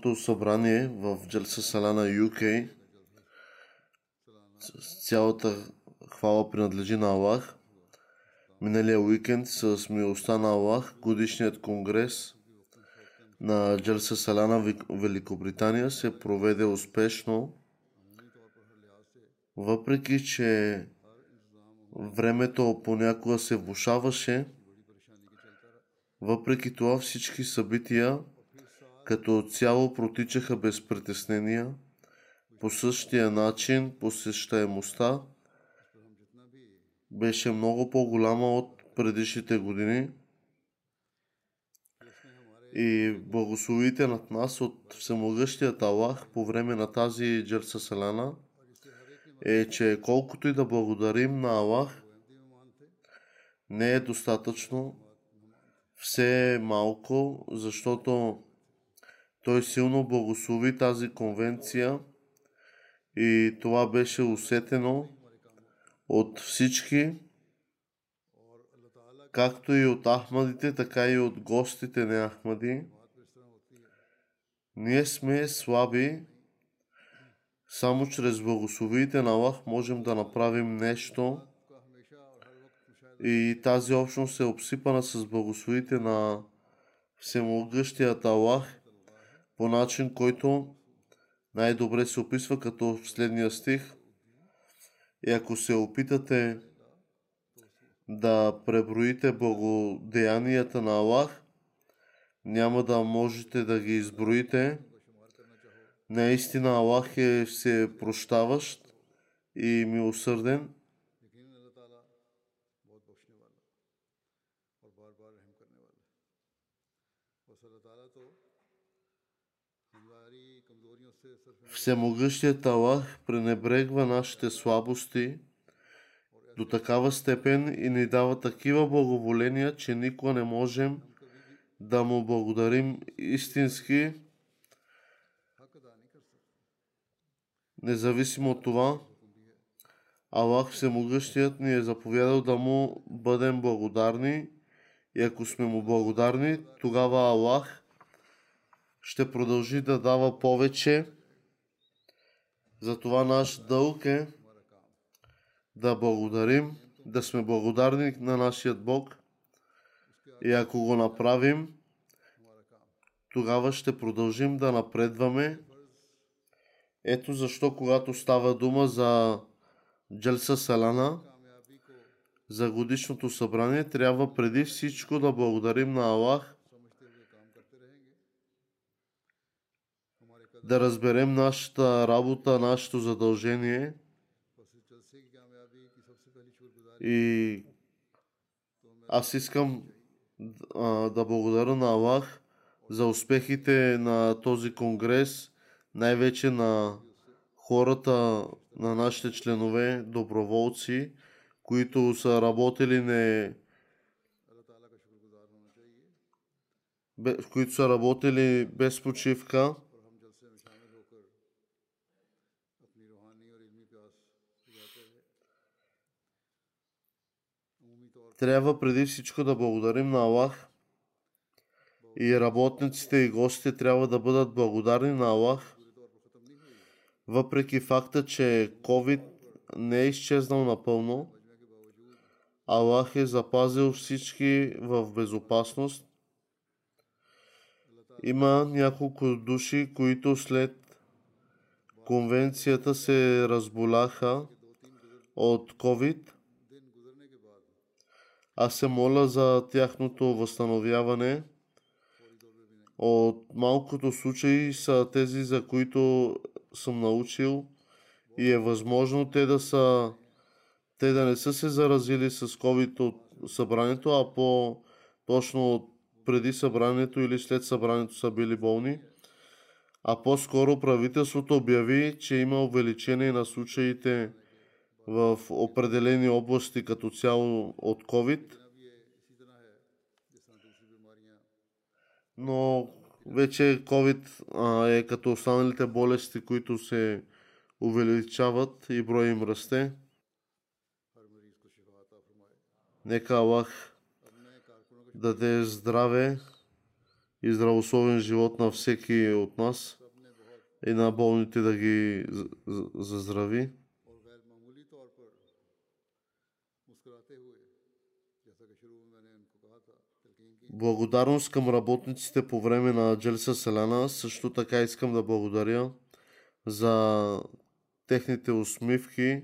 годишното събрание в Джалса Салана UK цялата хвала принадлежи на Аллах. Миналия уикенд с милостта на Аллах годишният конгрес на Джалса Салана Великобритания се проведе успешно, въпреки че времето понякога се влушаваше, въпреки това всички събития като цяло протичаха без притеснения, по същия начин посещаемостта беше много по-голяма от предишните години. И благословите над нас от Всемогъщият Аллах по време на тази джерса селена е, че колкото и да благодарим на Аллах, не е достатъчно. Все е малко, защото той силно благослови тази конвенция и това беше усетено от всички, както и от ахмадите, така и от гостите на Ахмади. Ние сме слаби, само чрез благословиите на Аллах можем да направим нещо. И тази общност е обсипана с благословите на Всемогъщият Аллах по начин, който най-добре се описва като в следния стих. И ако се опитате да преброите благодеянията на Аллах, няма да можете да ги изброите. Наистина Аллах е все прощаващ и милосърден. Всемогъщият Аллах пренебрегва нашите слабости до такава степен и ни дава такива благоволения, че никога не можем да му благодарим истински. Независимо от това, Аллах Всемогъщият ни е заповядал да му бъдем благодарни и ако сме му благодарни, тогава Аллах ще продължи да дава повече. Затова наш дълг е да благодарим, да сме благодарни на нашия Бог. И ако го направим, тогава ще продължим да напредваме. Ето защо, когато става дума за Джелса Салана, за годишното събрание, трябва преди всичко да благодарим на Аллах, да разберем нашата работа, нашето задължение и аз искам да благодаря на Аллах за успехите на този конгрес, най-вече на хората, на нашите членове, доброволци, които са работили не които са работили без почивка. трябва преди всичко да благодарим на Аллах и работниците и гостите трябва да бъдат благодарни на Аллах, въпреки факта, че COVID не е изчезнал напълно. Аллах е запазил всички в безопасност. Има няколко души, които след конвенцията се разболяха от COVID – аз се моля за тяхното възстановяване. От малкото случаи са тези, за които съм научил и е възможно те да са те да не са се заразили с COVID от събранието, а по точно от преди събранието или след събранието са били болни. А по-скоро правителството обяви, че има увеличение на случаите в определени области като цяло от COVID, но вече COVID а, е като останалите болести, които се увеличават и броя им расте. Нека Аллах даде здраве и здравословен живот на всеки от нас и на болните да ги заздрави. Благодарност към работниците по време на Джелса Селана. Също така искам да благодаря за техните усмивки,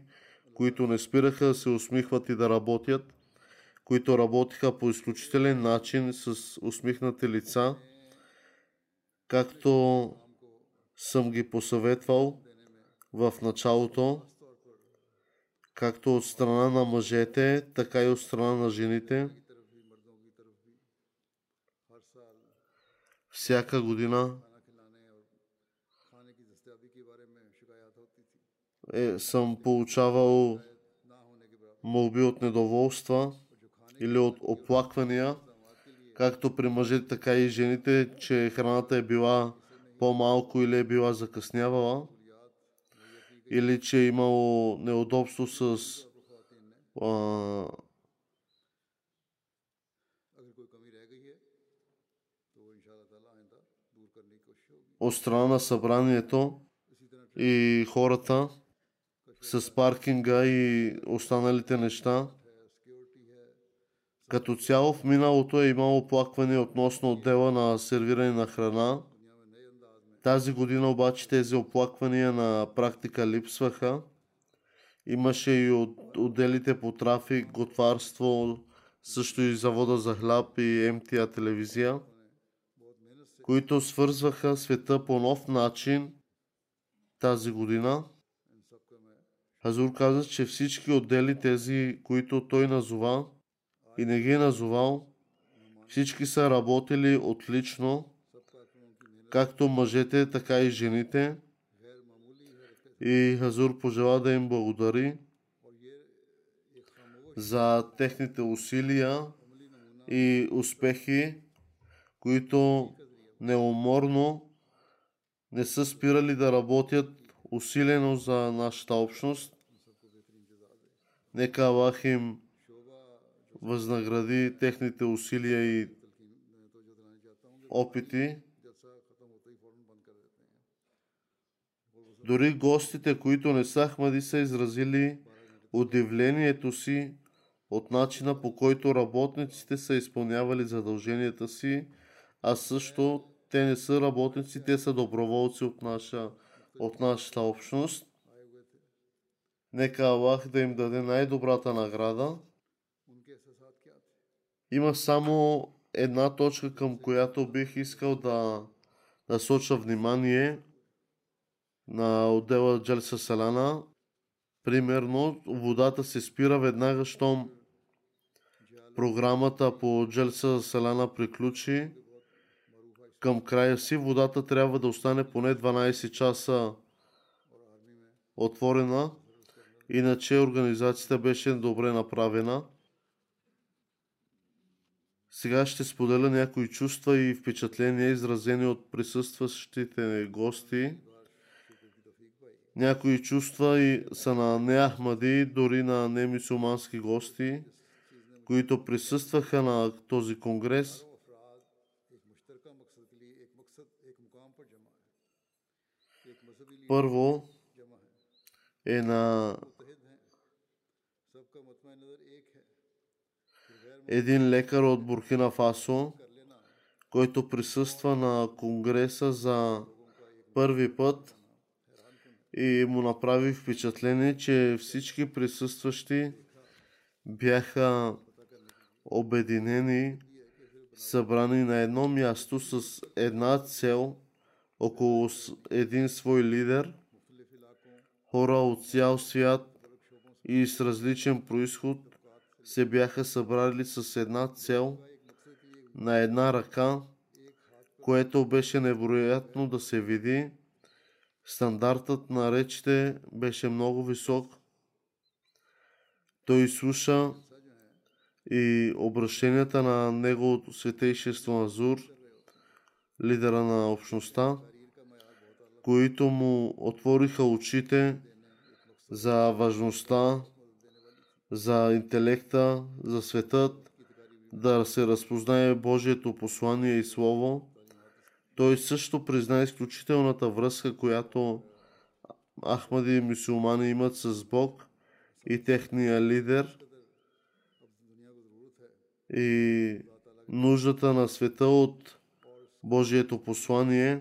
които не спираха да се усмихват и да работят, които работиха по изключителен начин с усмихнати лица, както съм ги посъветвал в началото, както от страна на мъжете, така и от страна на жените. всяка година. Е, съм получавал молби от недоволства или от оплаквания, както при мъжете, така и жените, че храната е била по-малко или е била закъснявала, или че е имало неудобство с а, от страна на събранието и хората с паркинга и останалите неща. Като цяло в миналото е имало оплакване относно отдела на сервиране на храна. Тази година обаче тези оплаквания на практика липсваха. Имаше и от, отделите по трафик, готварство, също и завода за хляб и МТА телевизия които свързваха света по нов начин тази година. Хазур каза, че всички отдели тези, които той назова и не ги е назовал, всички са работили отлично, както мъжете, така и жените. И Хазур пожела да им благодари за техните усилия и успехи, които неуморно не са спирали да работят усилено за нашата общност. Нека Аллах им възнагради техните усилия и опити. Дори гостите, които не са хмади, са изразили удивлението си от начина по който работниците са изпълнявали задълженията си а също те не са работници, те са доброволци от, наша, от нашата общност. Нека Аллах да им даде най-добрата награда. Има само една точка, към която бих искал да насоча да внимание на отдела Джалса Селана, Примерно, водата се спира веднага, щом програмата по Джалса Селана приключи към края си, водата трябва да остане поне 12 часа отворена, иначе организацията беше добре направена. Сега ще споделя някои чувства и впечатления, изразени от присъстващите гости. Някои чувства и са на неахмади, дори на немисумански гости, които присъстваха на този конгрес – първо е на един лекар от Буркина Фасо, който присъства на Конгреса за първи път и му направи впечатление, че всички присъстващи бяха обединени, събрани на едно място с една цел – около един свой лидер, хора от цял свят и с различен происход се бяха събрали с една цел на една ръка, което беше невероятно да се види. Стандартът на речите беше много висок. Той слуша и обращенията на неговото светейшество Азур – лидера на общността, които му отвориха очите за важността, за интелекта, за светът, да се разпознае Божието послание и Слово. Той също призна изключителната връзка, която Ахмади и мусулмани имат с Бог и техния лидер и нуждата на света от Божието послание,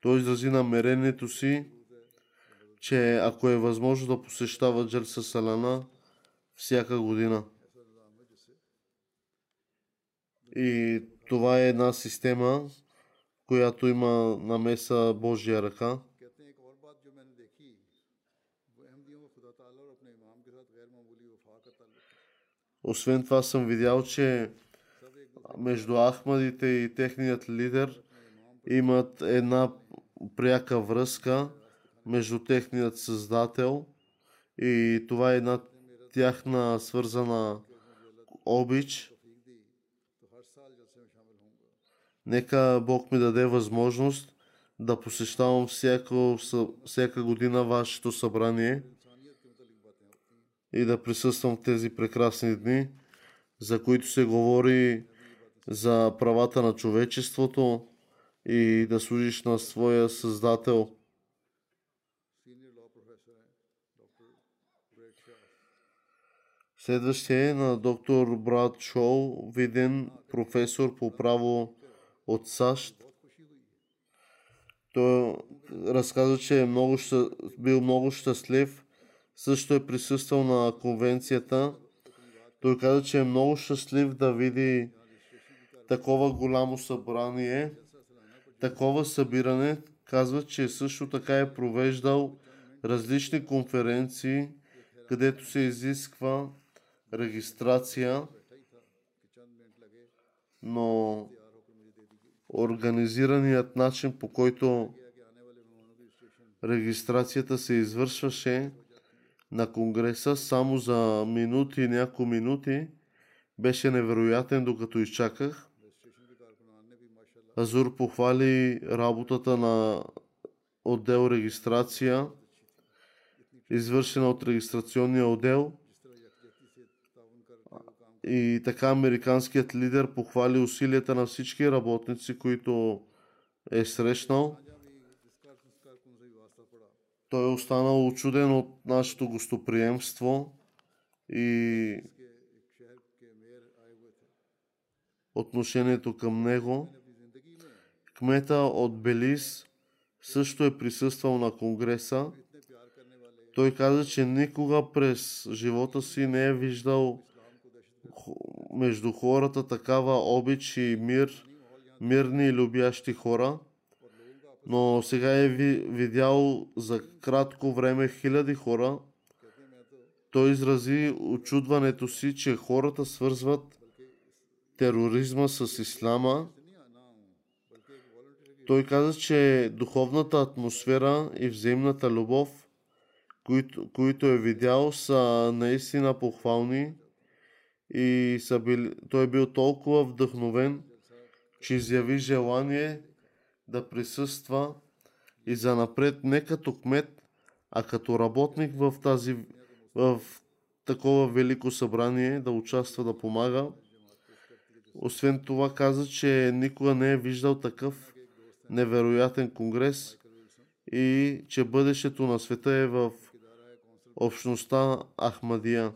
той изрази намерението си, че ако е възможно да посещава Джалса Салана всяка година. И това е една система, която има намеса Божия ръка. Освен това съм видял, че между Ахмадите и техният лидер имат една пряка връзка между техният създател и това е една тяхна свързана обич. Нека Бог ми даде възможност да посещавам всяко, всяка година вашето събрание и да присъствам в тези прекрасни дни, за които се говори за правата на човечеството и да служиш на своя Създател. Следващия е на доктор Брат Шоу, виден професор по право от САЩ. Той разказва, че е много, бил много щастлив. Също е присъствал на конвенцията. Той каза, че е много щастлив да види такова голямо събрание, такова събиране. Казва, че също така е провеждал различни конференции, където се изисква регистрация, но организираният начин по който регистрацията се извършваше на Конгреса само за минути няколко минути беше невероятен, докато изчаках. Азур похвали работата на отдел регистрация, извършена от регистрационния отдел. И така американският лидер похвали усилията на всички работници, които е срещнал. Той е останал очуден от нашето гостоприемство и отношението към него. Кмета от Белиз също е присъствал на Конгреса. Той каза, че никога през живота си не е виждал между хората такава обич и мир, мирни и любящи хора, но сега е видял за кратко време хиляди хора. Той изрази очудването си, че хората свързват тероризма с ислама той каза, че духовната атмосфера и взаимната любов, които, които е видял, са наистина похвални и са били, той е бил толкова вдъхновен, че изяви желание да присъства и за напред не като кмет, а като работник в тази в такова велико събрание да участва, да помага. Освен това каза, че никога не е виждал такъв невероятен конгрес и че бъдещето на света е в общността Ахмадия.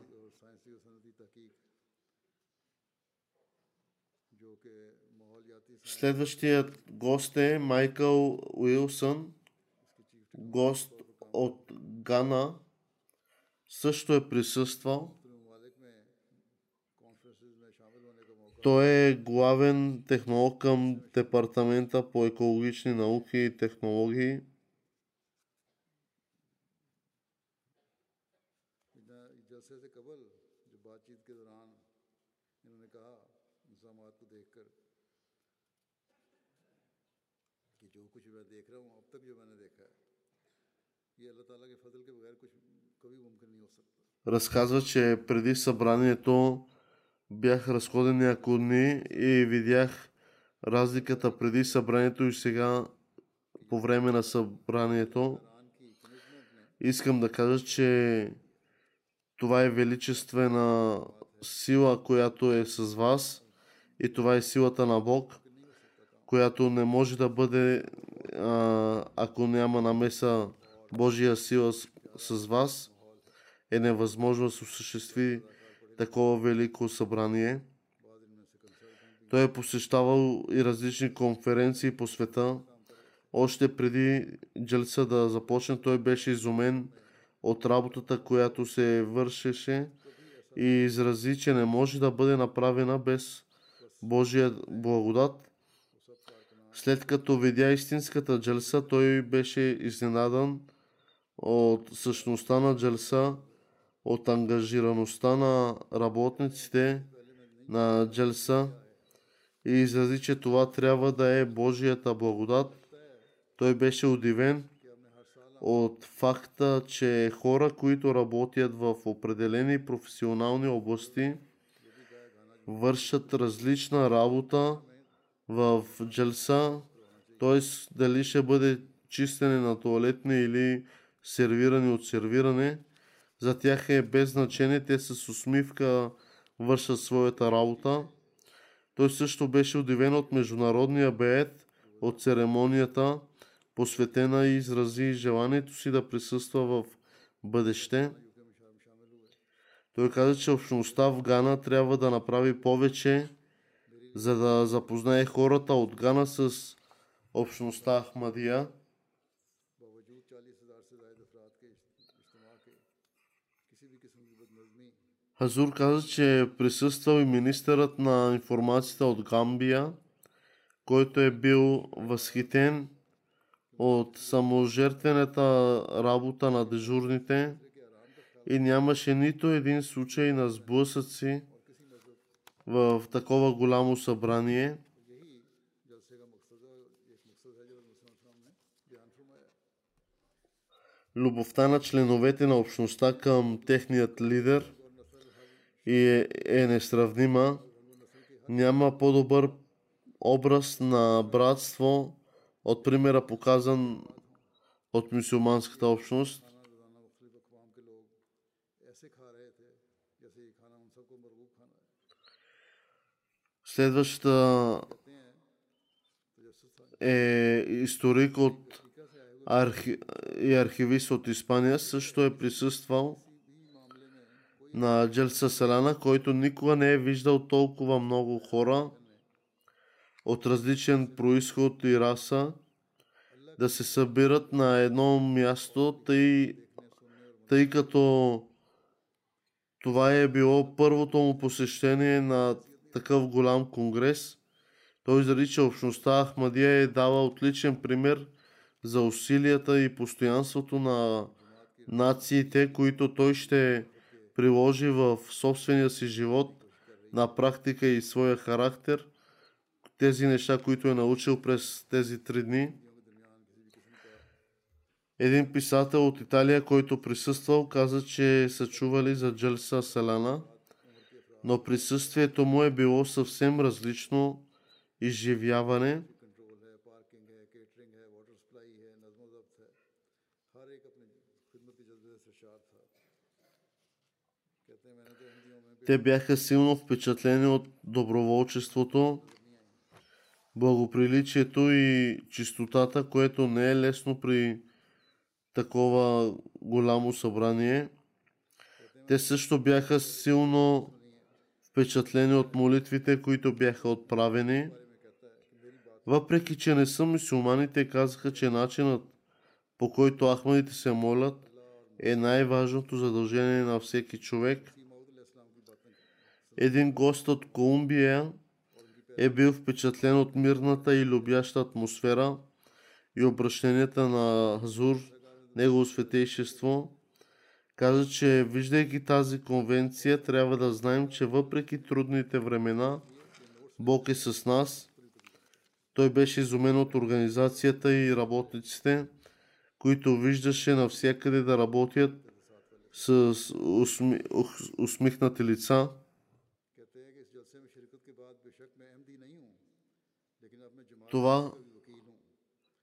Следващият гост е Майкъл Уилсън, гост от Гана. Също е присъствал. Той е главен технолог към Департамента по екологични науки и технологии. Разказва, че преди събранието бях разходен няколко дни и видях разликата преди събранието и сега по време на събранието. Искам да кажа, че това е величествена сила, която е с вас и това е силата на Бог, която не може да бъде, ако няма намеса Божия сила с, с вас, е невъзможно да се осъществи такова велико събрание. Той е посещавал и различни конференции по света. Още преди Джелса да започне, той беше изумен от работата, която се вършеше и изрази, че не може да бъде направена без Божия благодат. След като видя истинската джелса, той беше изненадан от същността на джелса, от ангажираността на работниците на джелса и изрази, че това трябва да е Божията благодат. Той беше удивен от факта, че хора, които работят в определени професионални области, вършат различна работа в джелса, т.е. дали ще бъде чистене на туалетни или сервиране от сервиране, за тях е без значение, те с усмивка вършат своята работа. Той също беше удивен от международния беет, от церемонията, посветена и изрази желанието си да присъства в бъдеще. Той каза, че общността в Гана трябва да направи повече, за да запознае хората от Гана с общността Ахмадия. Азур каза, че е присъствал и министърът на информацията от Гамбия, който е бил възхитен от саможертвената работа на дежурните и нямаше нито един случай на сблъсъци в такова голямо събрание. Любовта на членовете на общността към техният лидер – и е несравнима. Няма по-добър образ на братство от примера показан от мусулманската общност. Следващата е историк от архи... и архивист от Испания, също е присъствал на Джелса Селана, който никога не е виждал толкова много хора от различен происход и раса да се събират на едно място, тъй, тъй като това е било първото му посещение на такъв голям конгрес. Той че общността Ахмадия е дала отличен пример за усилията и постоянството на нациите, които той ще приложи в собствения си живот на практика и своя характер. Тези неща, които е научил през тези три дни. Един писател от Италия, който присъствал, каза, че са чували за Джелса Селана но присъствието му е било съвсем различно изживяване. Те бяха силно впечатлени от доброволчеството, благоприличието и чистотата, което не е лесно при такова голямо събрание. Те също бяха силно впечатлени от молитвите, които бяха отправени. Въпреки, че не са мусулмани, те казаха, че начинът по който ахмадите се молят е най-важното задължение на всеки човек. Един гост от Колумбия е бил впечатлен от мирната и любяща атмосфера и обращенията на Хазур, Негово Светейшество. Каза, че виждайки тази конвенция, трябва да знаем, че въпреки трудните времена, Бог е с нас. Той беше изумен от организацията и работниците, които виждаше навсякъде да работят с усми... усмихнати лица. Това,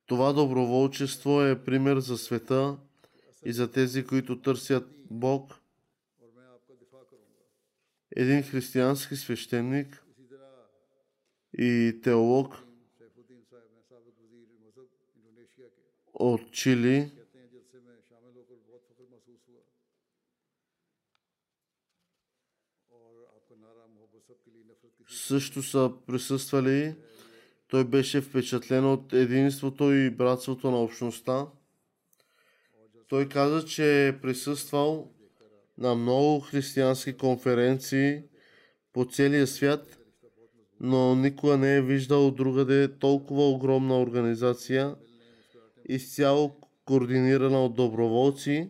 това доброволчество е пример за света и за тези, които търсят Бог. Един християнски свещеник и теолог от Чили също са присъствали той беше впечатлен от единството и братството на общността. Той каза, че е присъствал на много християнски конференции по целия свят, но никога не е виждал другаде толкова огромна организация, изцяло координирана от доброволци.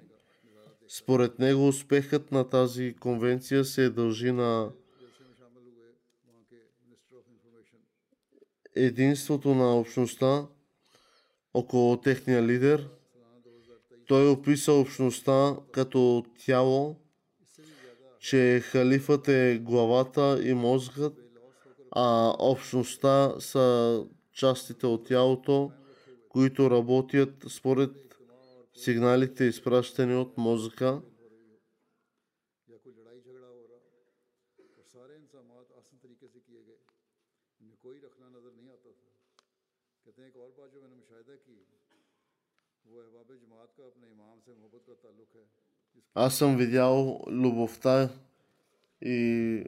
Според него успехът на тази конвенция се дължи на единството на общността около техния лидер. Той описа общността като тяло, че халифът е главата и мозъкът, а общността са частите от тялото, които работят според сигналите, изпращани от мозъка. Аз съм видял любовта и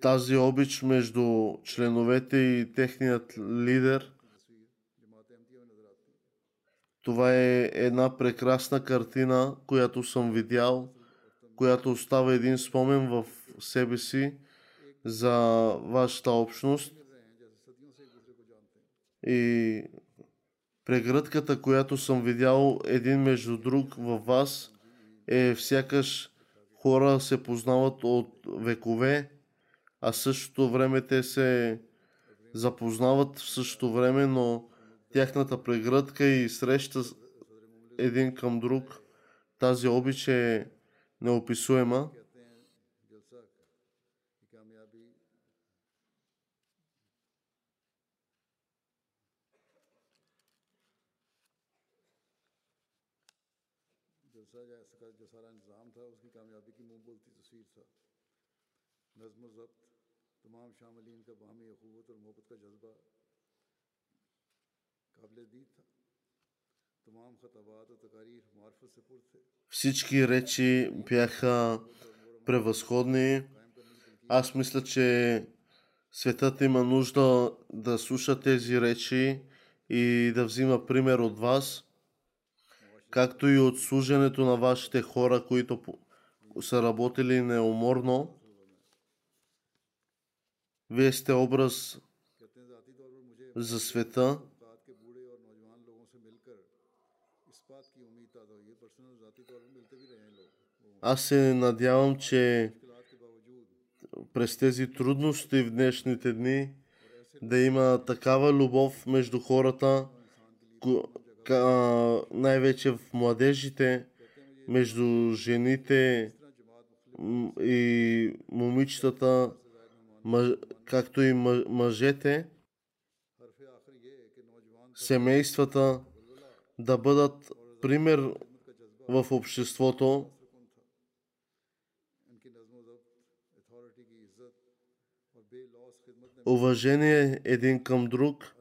тази обич между членовете и техният лидер. Това е една прекрасна картина, която съм видял, която остава един спомен в себе си за вашата общност. И прегръдката, която съм видял един между друг във вас, е сякаш хора се познават от векове, а същото време те се запознават в същото време, но тяхната прегръдка и среща един към друг, тази обич е неописуема. तमाम शामिलीन का बाहमी अखूवत और मोहब्बत का जज्बा काबिल दीद था तमाम खतबात और तकारीर मार्फत से पुर थे Всички речи бяха превъзходни. Аз мисля, че светът има нужда да слуша тези речи и да взима пример от вас, както и от служенето на вашите хора, които по- са работили неуморно. Вие сте образ за света. Аз се надявам, че през тези трудности в днешните дни да има такава любов между хората, най-вече в младежите, между жените и момичетата, както и мъжете, семействата да бъдат пример в обществото, уважение един към друг,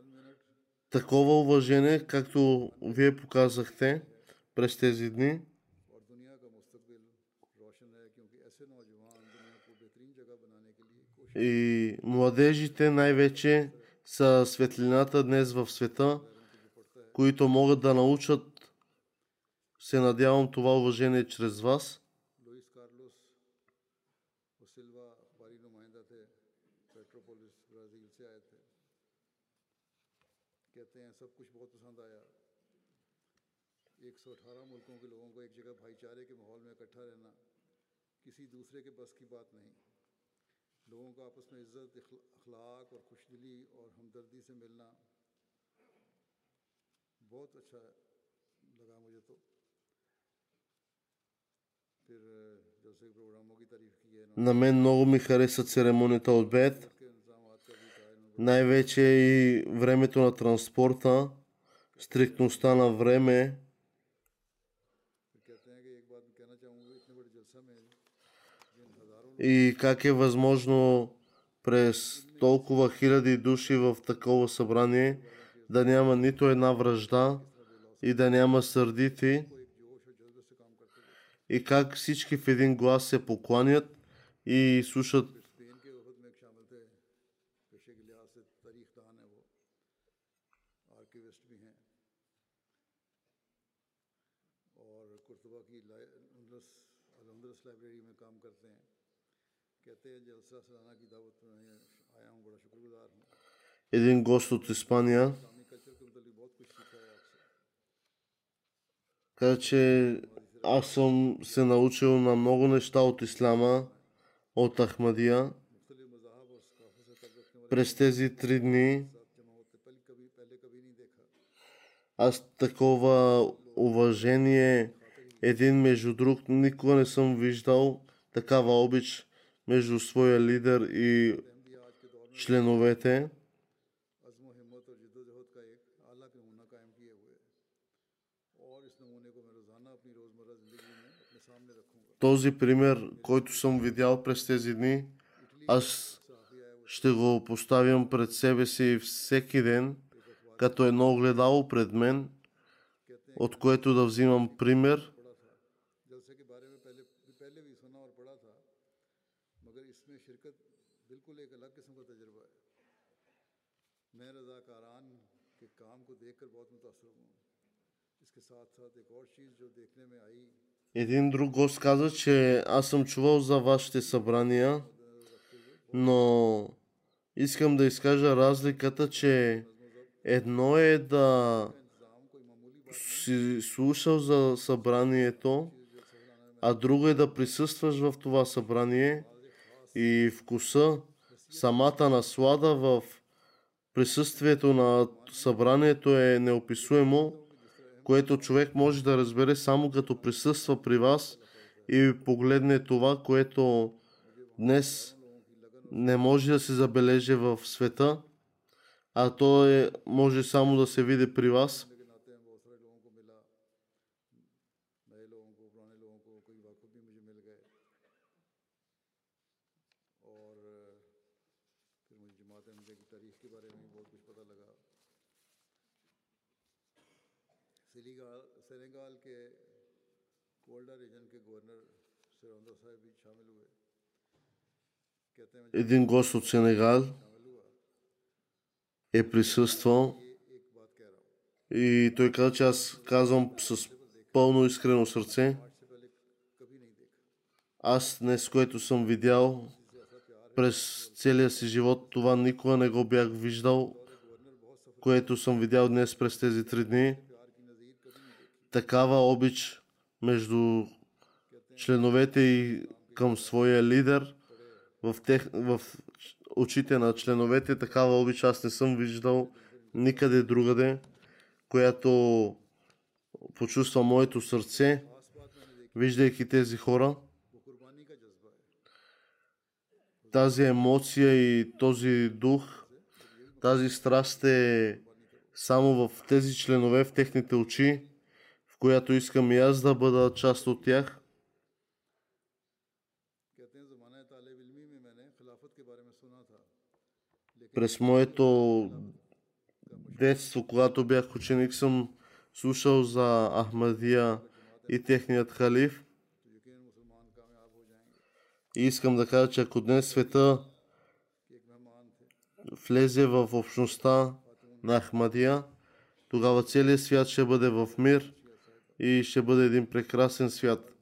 такова уважение, както вие показахте през тези дни – И младежите най-вече са светлината днес в света, които могат да научат. Се надявам това уважение чрез вас. ملکوں کے لوگوں کو ایک جگہ بھائی لوگوں کو آپس میں عزت اخلاق اور خوش دلی اور ہمدردی سے ملنا۔ بہت اچھا لگا مجھے تو۔ На мен много ми хареса церемонията от Бет. Най-вече и времето на транспорта, стриктността на време, и как е възможно през толкова хиляди души в такова събрание да няма нито една връжда и да няма сърдити? И как всички в един глас се покланят и слушат Един гост от Испания каза, че аз съм се научил на много неща от Ислама, от Ахмадия. През тези три дни аз такова уважение един между друг никога не съм виждал такава обич между своя лидер и членовете. Този пример, който съм видял през тези дни, аз ще го поставям пред себе си всеки ден, като едно огледало пред мен, от което да взимам пример – Един друг гост каза, че аз съм чувал за вашите събрания, но искам да изкажа разликата, че едно е да си слушал за събранието, а друго е да присъстваш в това събрание и вкуса, самата наслада в присъствието на събранието е неописуемо, което човек може да разбере само като присъства при вас и погледне това, което днес не може да се забележи в света, а то е, може само да се види при вас. един гост от Сенегал е присъствал и той каза, че аз казвам с пълно искрено сърце. Аз днес, което съм видял през целия си живот, това никога не го бях виждал, което съм видял днес през тези три дни. Такава обич между членовете и към своя лидер – в, тех, в очите на членовете. Такава обич аз не съм виждал никъде другаде, която почувства моето сърце, виждайки тези хора. Тази емоция и този дух, тази страст е само в тези членове, в техните очи, в която искам и аз да бъда част от тях. През моето детство, когато бях ученик, съм слушал за Ахмадия и техният халиф. И искам да кажа, че ако днес света влезе в общността на Ахмадия, тогава целият свят ще бъде в мир и ще бъде един прекрасен свят.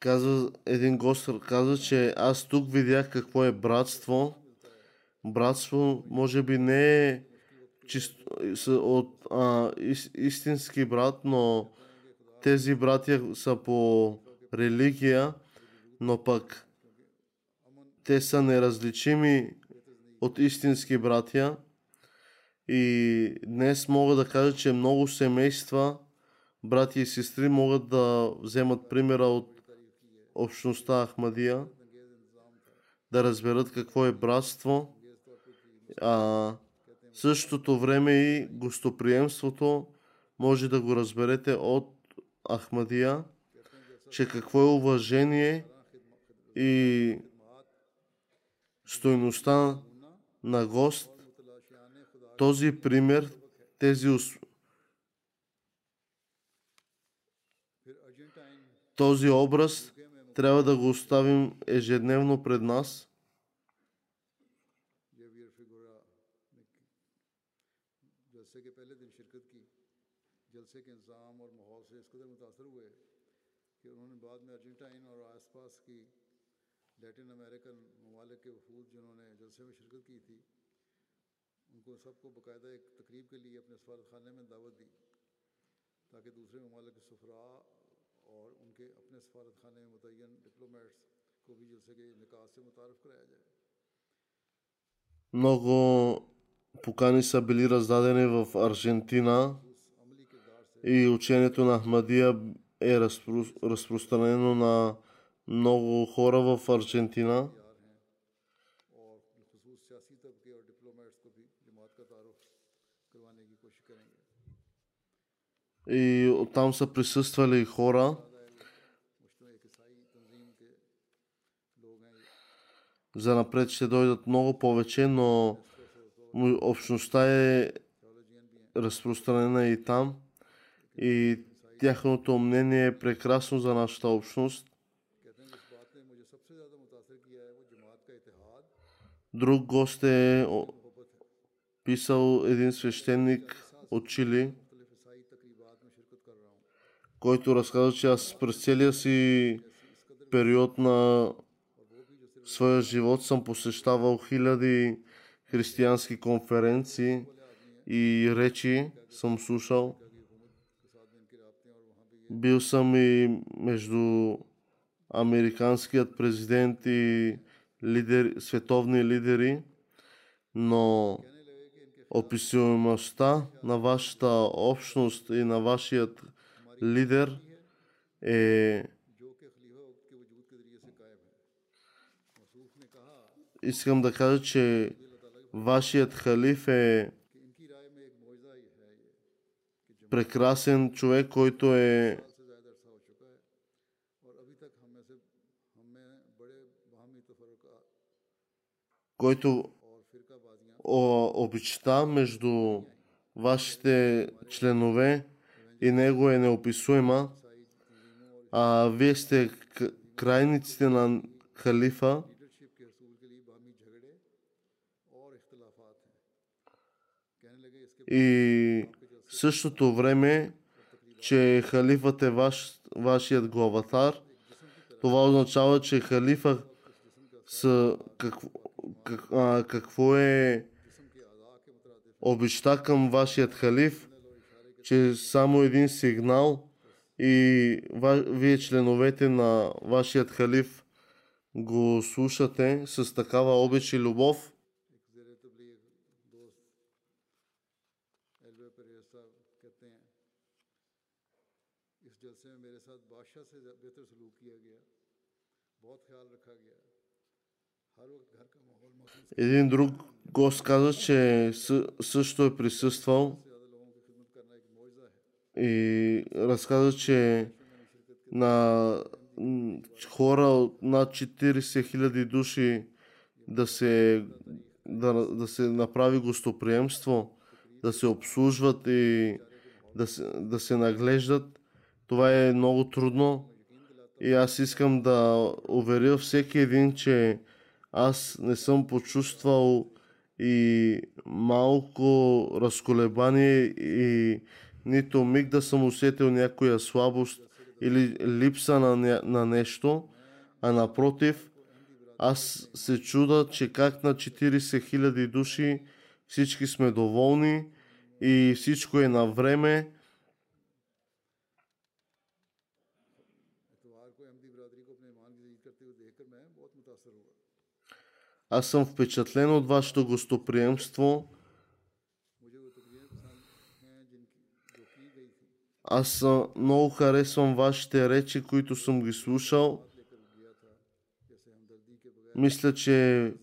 Казва, един гост каза, че аз тук видях какво е братство. Братство може би не е чисто, от а, ис, истински брат, но тези братя са по религия, но пък те са неразличими от истински братя. И днес мога да кажа, че много семейства, брати и сестри могат да вземат примера от общността Ахмадия да разберат какво е братство, а същото време и гостоприемството може да го разберете от Ахмадия, че какво е уважение и стойността на гост. Този пример, тези този образ трябва да го оставим ежедневно пред нас. لیٹن امریکن ممالک کے وفود جنہوں نے جلسے میں شرکت کی تھی ان کو سب کو باقاعدہ ایک تقریب کے لیے اپنے سفارت خانے میں دعوت دی تاکہ دوسرے ممالک کے سفراء اور ان کے اپنے سفارت خانے میں متعین ڈپلومیٹس کو بھی جلسے کے انعقاد سے متعارف کرایا جائے Много покани са били раздадени в Аржентина и учението на Ахмадия е разпро... разпространено на много хора в Аржентина. и там са присъствали хора. За напред ще дойдат много повече, но общността е разпространена и там. И тяхното мнение е прекрасно за нашата общност. Друг гост е писал един свещеник от Чили – който разказа, че аз през целия си период на своя живот съм посещавал хиляди християнски конференции и речи съм слушал. Бил съм и между американският президент и лидер, световни лидери, но описуемостта на вашата общност и на вашият лидер е искам да кажа, че вашият халиф е прекрасен човек, който е който обичта между вашите членове и него е неописуема, а вие сте крайниците на халифа. И в същото време, че халифът е ваш, вашият главатар, това означава, че халифа с какво, как, а, какво е обеща към вашият халиф че само един сигнал и вие членовете на вашият халиф го слушате с такава обич и любов. Един друг гост каза, че също е присъствал и разказа, че на хора от над 40 хиляди души да се, да, да се направи гостоприемство, да се обслужват и да се, да се наглеждат. Това е много трудно. И аз искам да уверя всеки един, че аз не съм почувствал и малко разколебание и нито миг да съм усетил някоя слабост или липса на, на нещо, а напротив, аз се чуда, че как на 40 000 души всички сме доволни и всичко е на време. Аз съм впечатлен от вашето гостоприемство Аз много харесвам вашите речи, които съм ги слушал. Мисля, че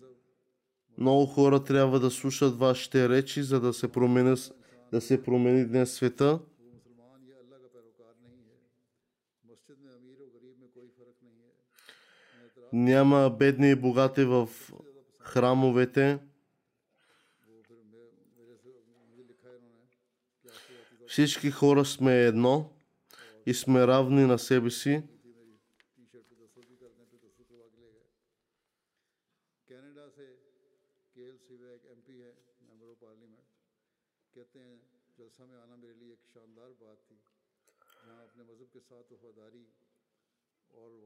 много хора трябва да слушат вашите речи, за да се промени, да се промени днес света. Няма бедни и богати в храмовете. Всички хора сме едно и сме равни на себе си.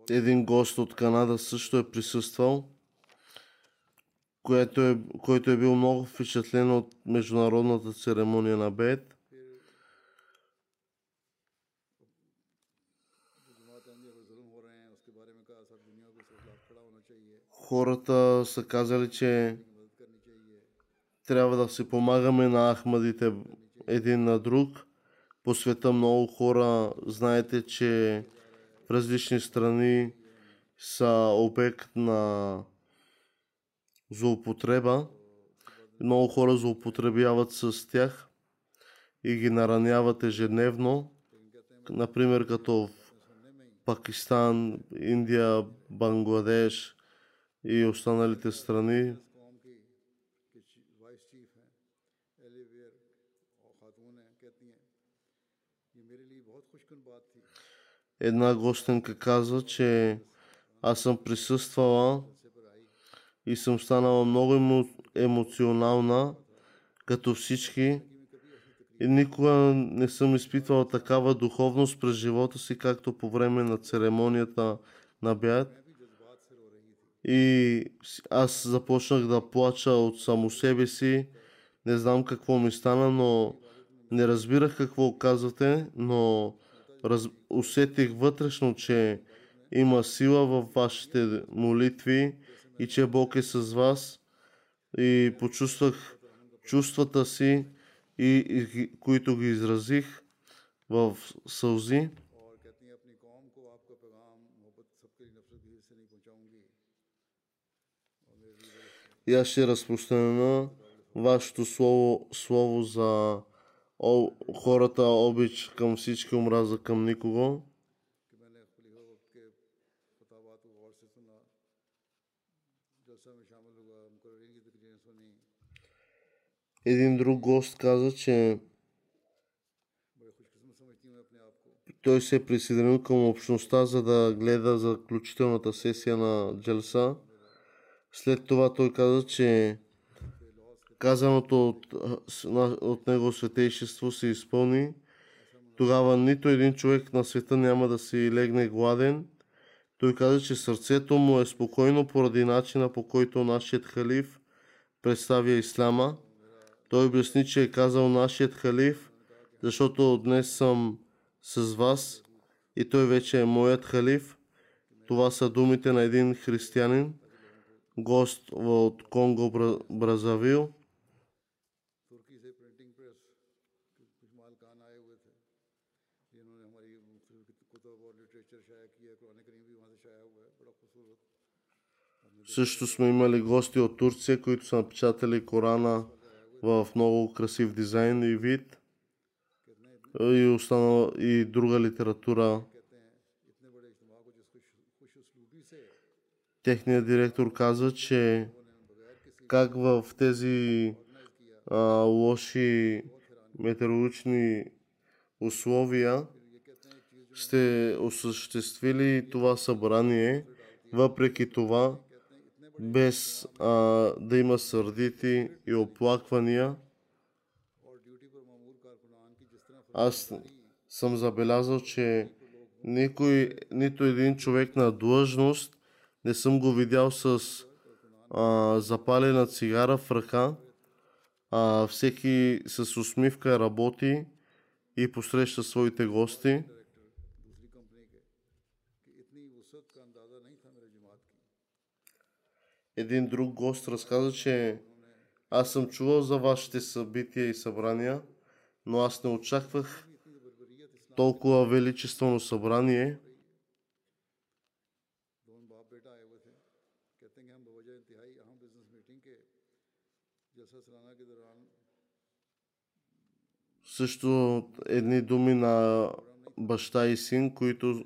Един гост от Канада също е присъствал, което е, който е бил много впечатлен от международната церемония на Бет. хората са казали, че трябва да си помагаме на Ахмадите един на друг. По света много хора знаете, че в различни страни са обект на злоупотреба. Много хора злоупотребяват с тях и ги нараняват ежедневно. Например, като в Пакистан, Индия, Бангладеш – и останалите страни. Една гостенка каза, че аз съм присъствала и съм станала много емо, емоционална, като всички. И никога не съм изпитвала такава духовност през живота си, както по време на церемонията на бяд. И аз започнах да плача от само себе си. Не знам какво ми стана, но не разбирах какво казвате, но раз... усетих вътрешно, че има сила в вашите молитви и че Бог е с вас. И почувствах чувствата си, и, и, които ги изразих в сълзи. я ще разпространя вашето слово, слово за о, хората обич към всички, омраза към никого. Един друг гост каза, че той се е присъединил към общността, за да гледа заключителната сесия на Джелса. След това той каза, че казаното от, от него светейшество се изпълни. Тогава нито един човек на света няма да си легне гладен. Той каза, че сърцето му е спокойно поради начина по който нашият халиф представя ислама. Той обясни, че е казал нашият халиф, защото днес съм с вас и той вече е моят халиф. Това са думите на един християнин, гост от Конго Бразавил. Също сме имали гости от Турция, които са напечатали Корана в много красив дизайн и вид и, останала, и друга литература Техният директор каза, че как в тези а, лоши метеорологични условия сте осъществили това събрание, въпреки това, без а, да има сърдити и оплаквания. Аз съм забелязал, че никой, нито един човек на длъжност не съм го видял с а, запалена цигара в ръка, а всеки с усмивка работи и посреща своите гости. Един друг гост разказа, че аз съм чувал за вашите събития и събрания, но аз не очаквах толкова величествено събрание – कहते हैं कि हम बवजह इंतहाई अहम बिजनेस मीटिंग के जलसा सलाना के दौरान Също едни думи на баща и син, които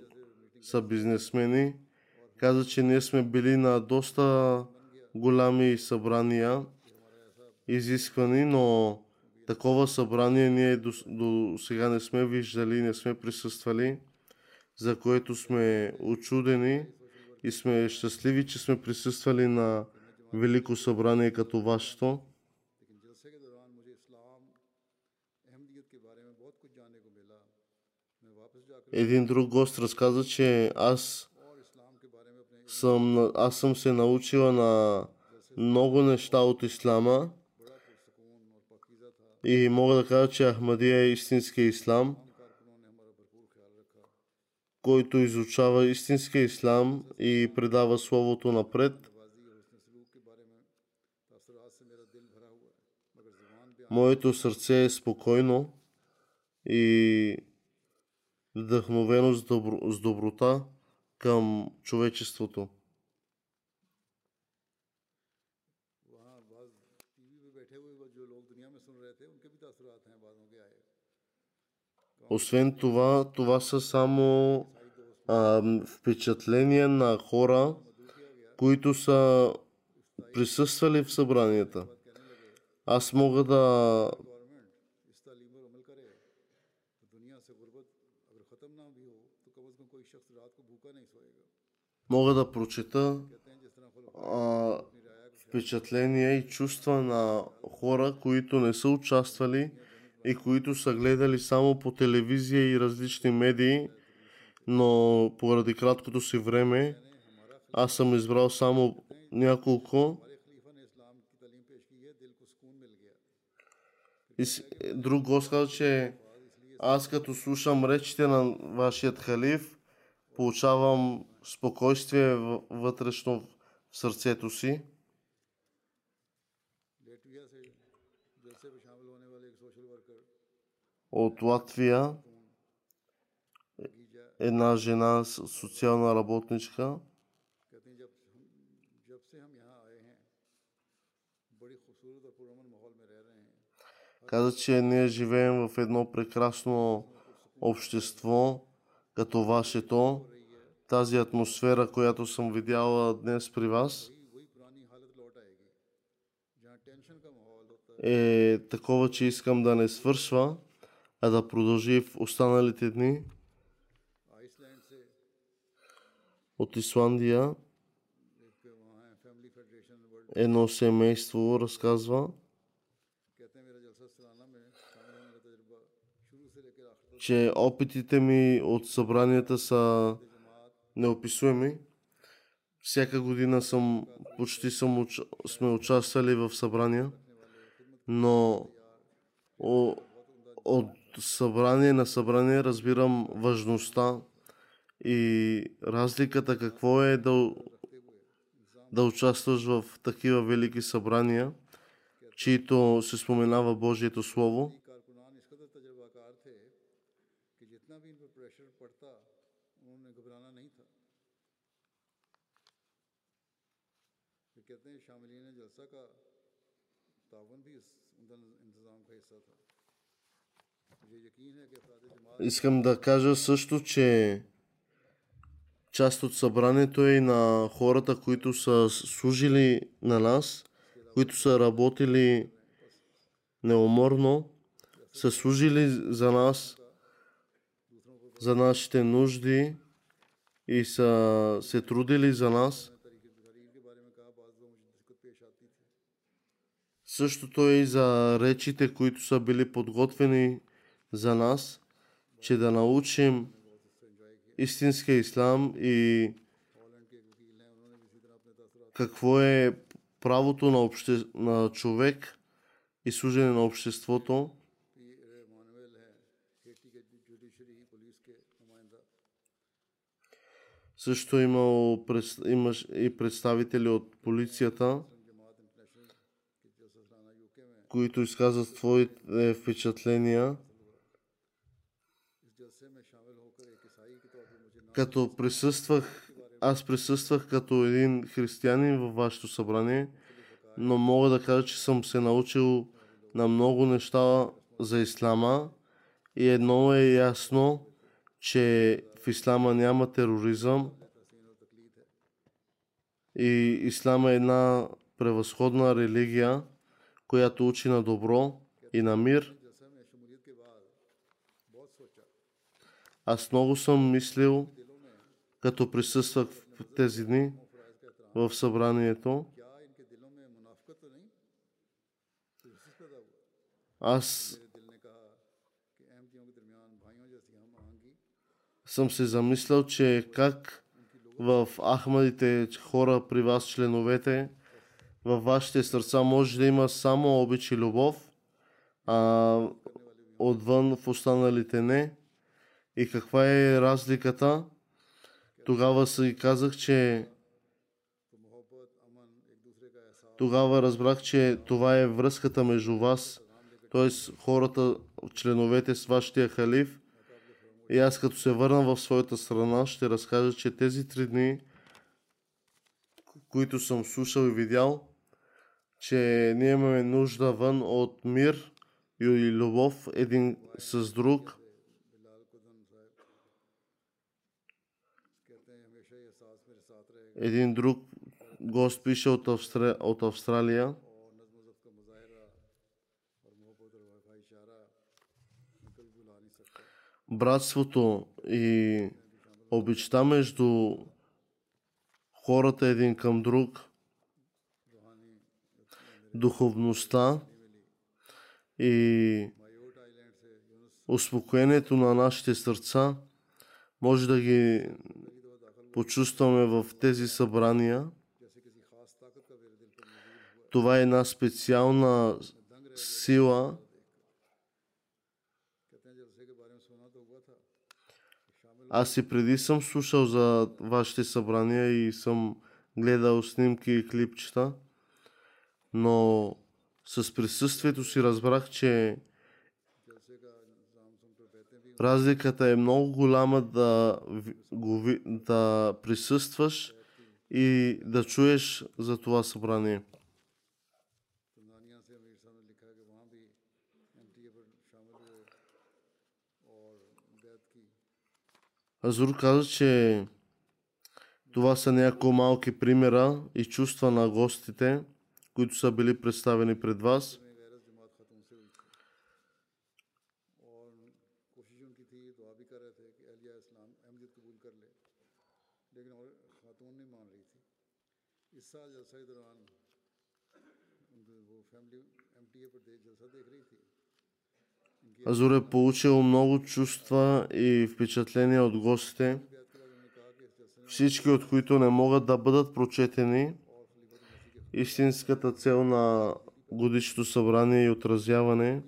са бизнесмени. Каза, че ние сме били на доста голями събрания, изисквани, но такова събрание ние до, до сега не сме виждали, не сме присъствали, за което сме очудени и сме щастливи, че сме присъствали на велико събрание като вашето. Един друг гост разказа, че аз съм, аз съм се научила на много неща от Ислама и мога да кажа, че Ахмадия е истинския Ислам – който изучава истинския ислам и предава Словото напред. Моето сърце е спокойно и вдъхновено с, добро, с доброта към човечеството. Освен това, това са само а, впечатление на хора, които са присъствали в събранията. Аз мога да мога да прочета а, впечатления и чувства на хора, които не са участвали и които са гледали само по телевизия и различни медии – но поради краткото си време аз съм избрал само няколко. И друг гост каза, че аз като слушам речите на вашият халиф, получавам спокойствие вътрешно в сърцето си. От Латвия една жена, социална работничка. Каза, че ние живеем в едно прекрасно общество, като вашето. Тази атмосфера, която съм видяла днес при вас, е такова, че искам да не свършва, а да продължи в останалите дни. от Исландия. Едно семейство разказва, че опитите ми от събранията са неописуеми. Всяка година съм, почти съм, сме участвали в събрания, но о, от събрание на събрание разбирам важността и разликата какво е да, да участваш в такива велики събрания, чието се споменава Божието Слово. Искам да кажа също, че част от събранието е и на хората, които са служили на нас, които са работили неуморно, са служили за нас, за нашите нужди и са се трудили за нас. Същото е и за речите, които са били подготвени за нас, че да научим истинския ислам и какво е правото на, обще... на човек и служене на обществото. Също е имал, имаш и представители от полицията, които изказват своите впечатления. Като присъствах, аз присъствах като един християнин във вашето събрание, но мога да кажа, че съм се научил на много неща за ислама и едно е ясно, че в ислама няма тероризъм и ислам е една превъзходна религия, която учи на добро и на мир. Аз много съм мислил като присъствах в тези дни в събранието, аз съм се замислял, че как в Ахмадите хора при вас, членовете, във вашите сърца може да има само обич и любов, а отвън в останалите не. И каква е разликата? Тогава си казах, че тогава разбрах, че това е връзката между вас, т.е. хората, членовете с вашия халиф. И аз като се върна в своята страна, ще разкажа, че тези три дни, които съм слушал и видял, че ние имаме нужда вън от мир и любов един с друг – Един друг гост пише от, Австра... от Австралия. Братството и обичта между хората един към друг, духовността и успокоението на нашите сърца може да ги почувстваме в тези събрания. Това е една специална сила, Аз и преди съм слушал за вашите събрания и съм гледал снимки и клипчета, но с присъствието си разбрах, че Разликата е много голяма да, да присъстваш и да чуеш за това събрание. Азур каза, че това са няколко малки примера и чувства на гостите, които са били представени пред вас – Азур е получил много чувства и впечатления от гостите, всички от които не могат да бъдат прочетени. Истинската цел на годишното събрание и отразяване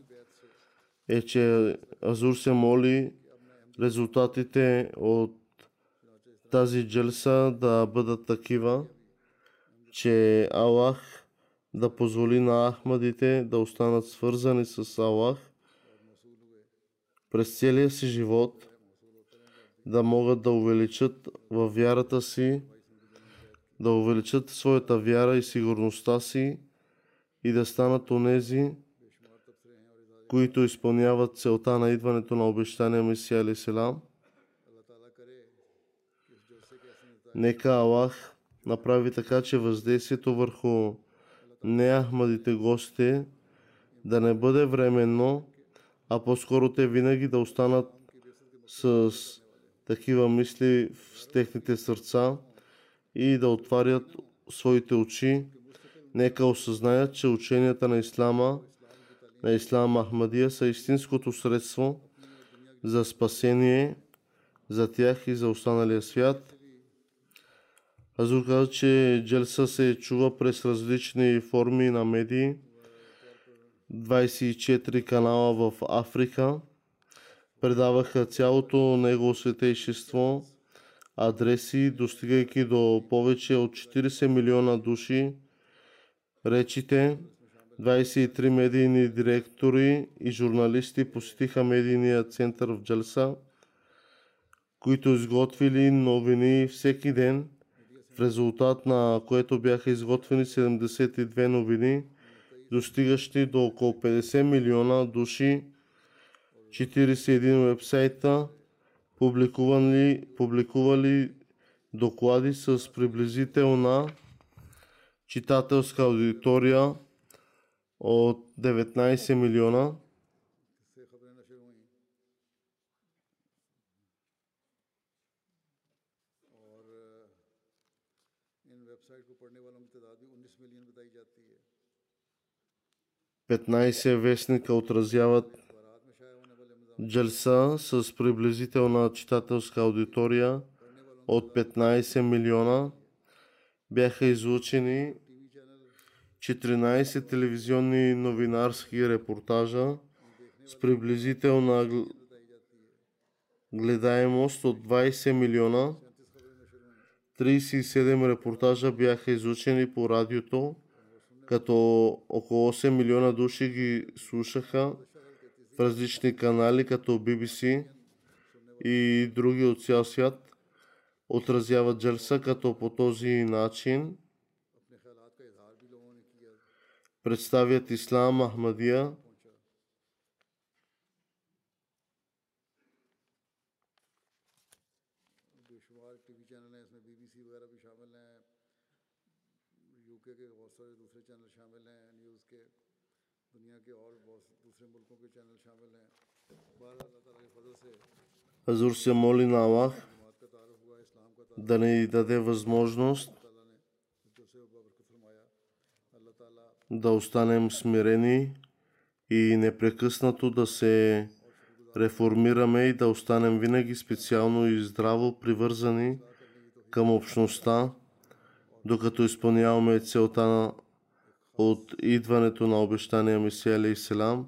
е, че Азур се моли резултатите от тази джелса да бъдат такива, че Аллах да позволи на Ахмадите да останат свързани с Аллах през целия си живот да могат да увеличат във вярата си, да увеличат своята вяра и сигурността си и да станат онези, които изпълняват целта на идването на обещания Месия Али Селам. Нека Аллах направи така, че въздействието върху неахмадите гости да не бъде временно, а по-скоро те винаги да останат с такива мисли в техните сърца и да отварят своите очи. Нека осъзнаят, че ученията на Ислама, на Ислам Ахмадия са истинското средство за спасение за тях и за останалия свят. Азур каза, че Джелса се чува през различни форми на медии. 24 канала в Африка предаваха цялото негово светейшество, адреси, достигайки до повече от 40 милиона души. Речите, 23 медийни директори и журналисти посетиха медийния център в Джалса, които изготвили новини всеки ден, в резултат на което бяха изготвени 72 новини, достигащи до около 50 милиона души. 41 вебсайта, публикували, публикували доклади с приблизителна читателска аудитория от 19 милиона. 15 вестника отразяват джалса с приблизителна читателска аудитория от 15 милиона. Бяха излучени 14 телевизионни новинарски репортажа с приблизителна гледаемост от 20 милиона. 37 репортажа бяха изучени по радиото като около 8 милиона души ги слушаха в различни канали, като BBC и други от цял свят, отразяват джерса, като по този начин представят Ислам, Ахмадия Хазур се моли на Аллах да ни даде възможност да останем смирени и непрекъснато да се реформираме и да останем винаги специално и здраво привързани към общността, докато изпълняваме целта на от идването на обещания Месия Алейхиселам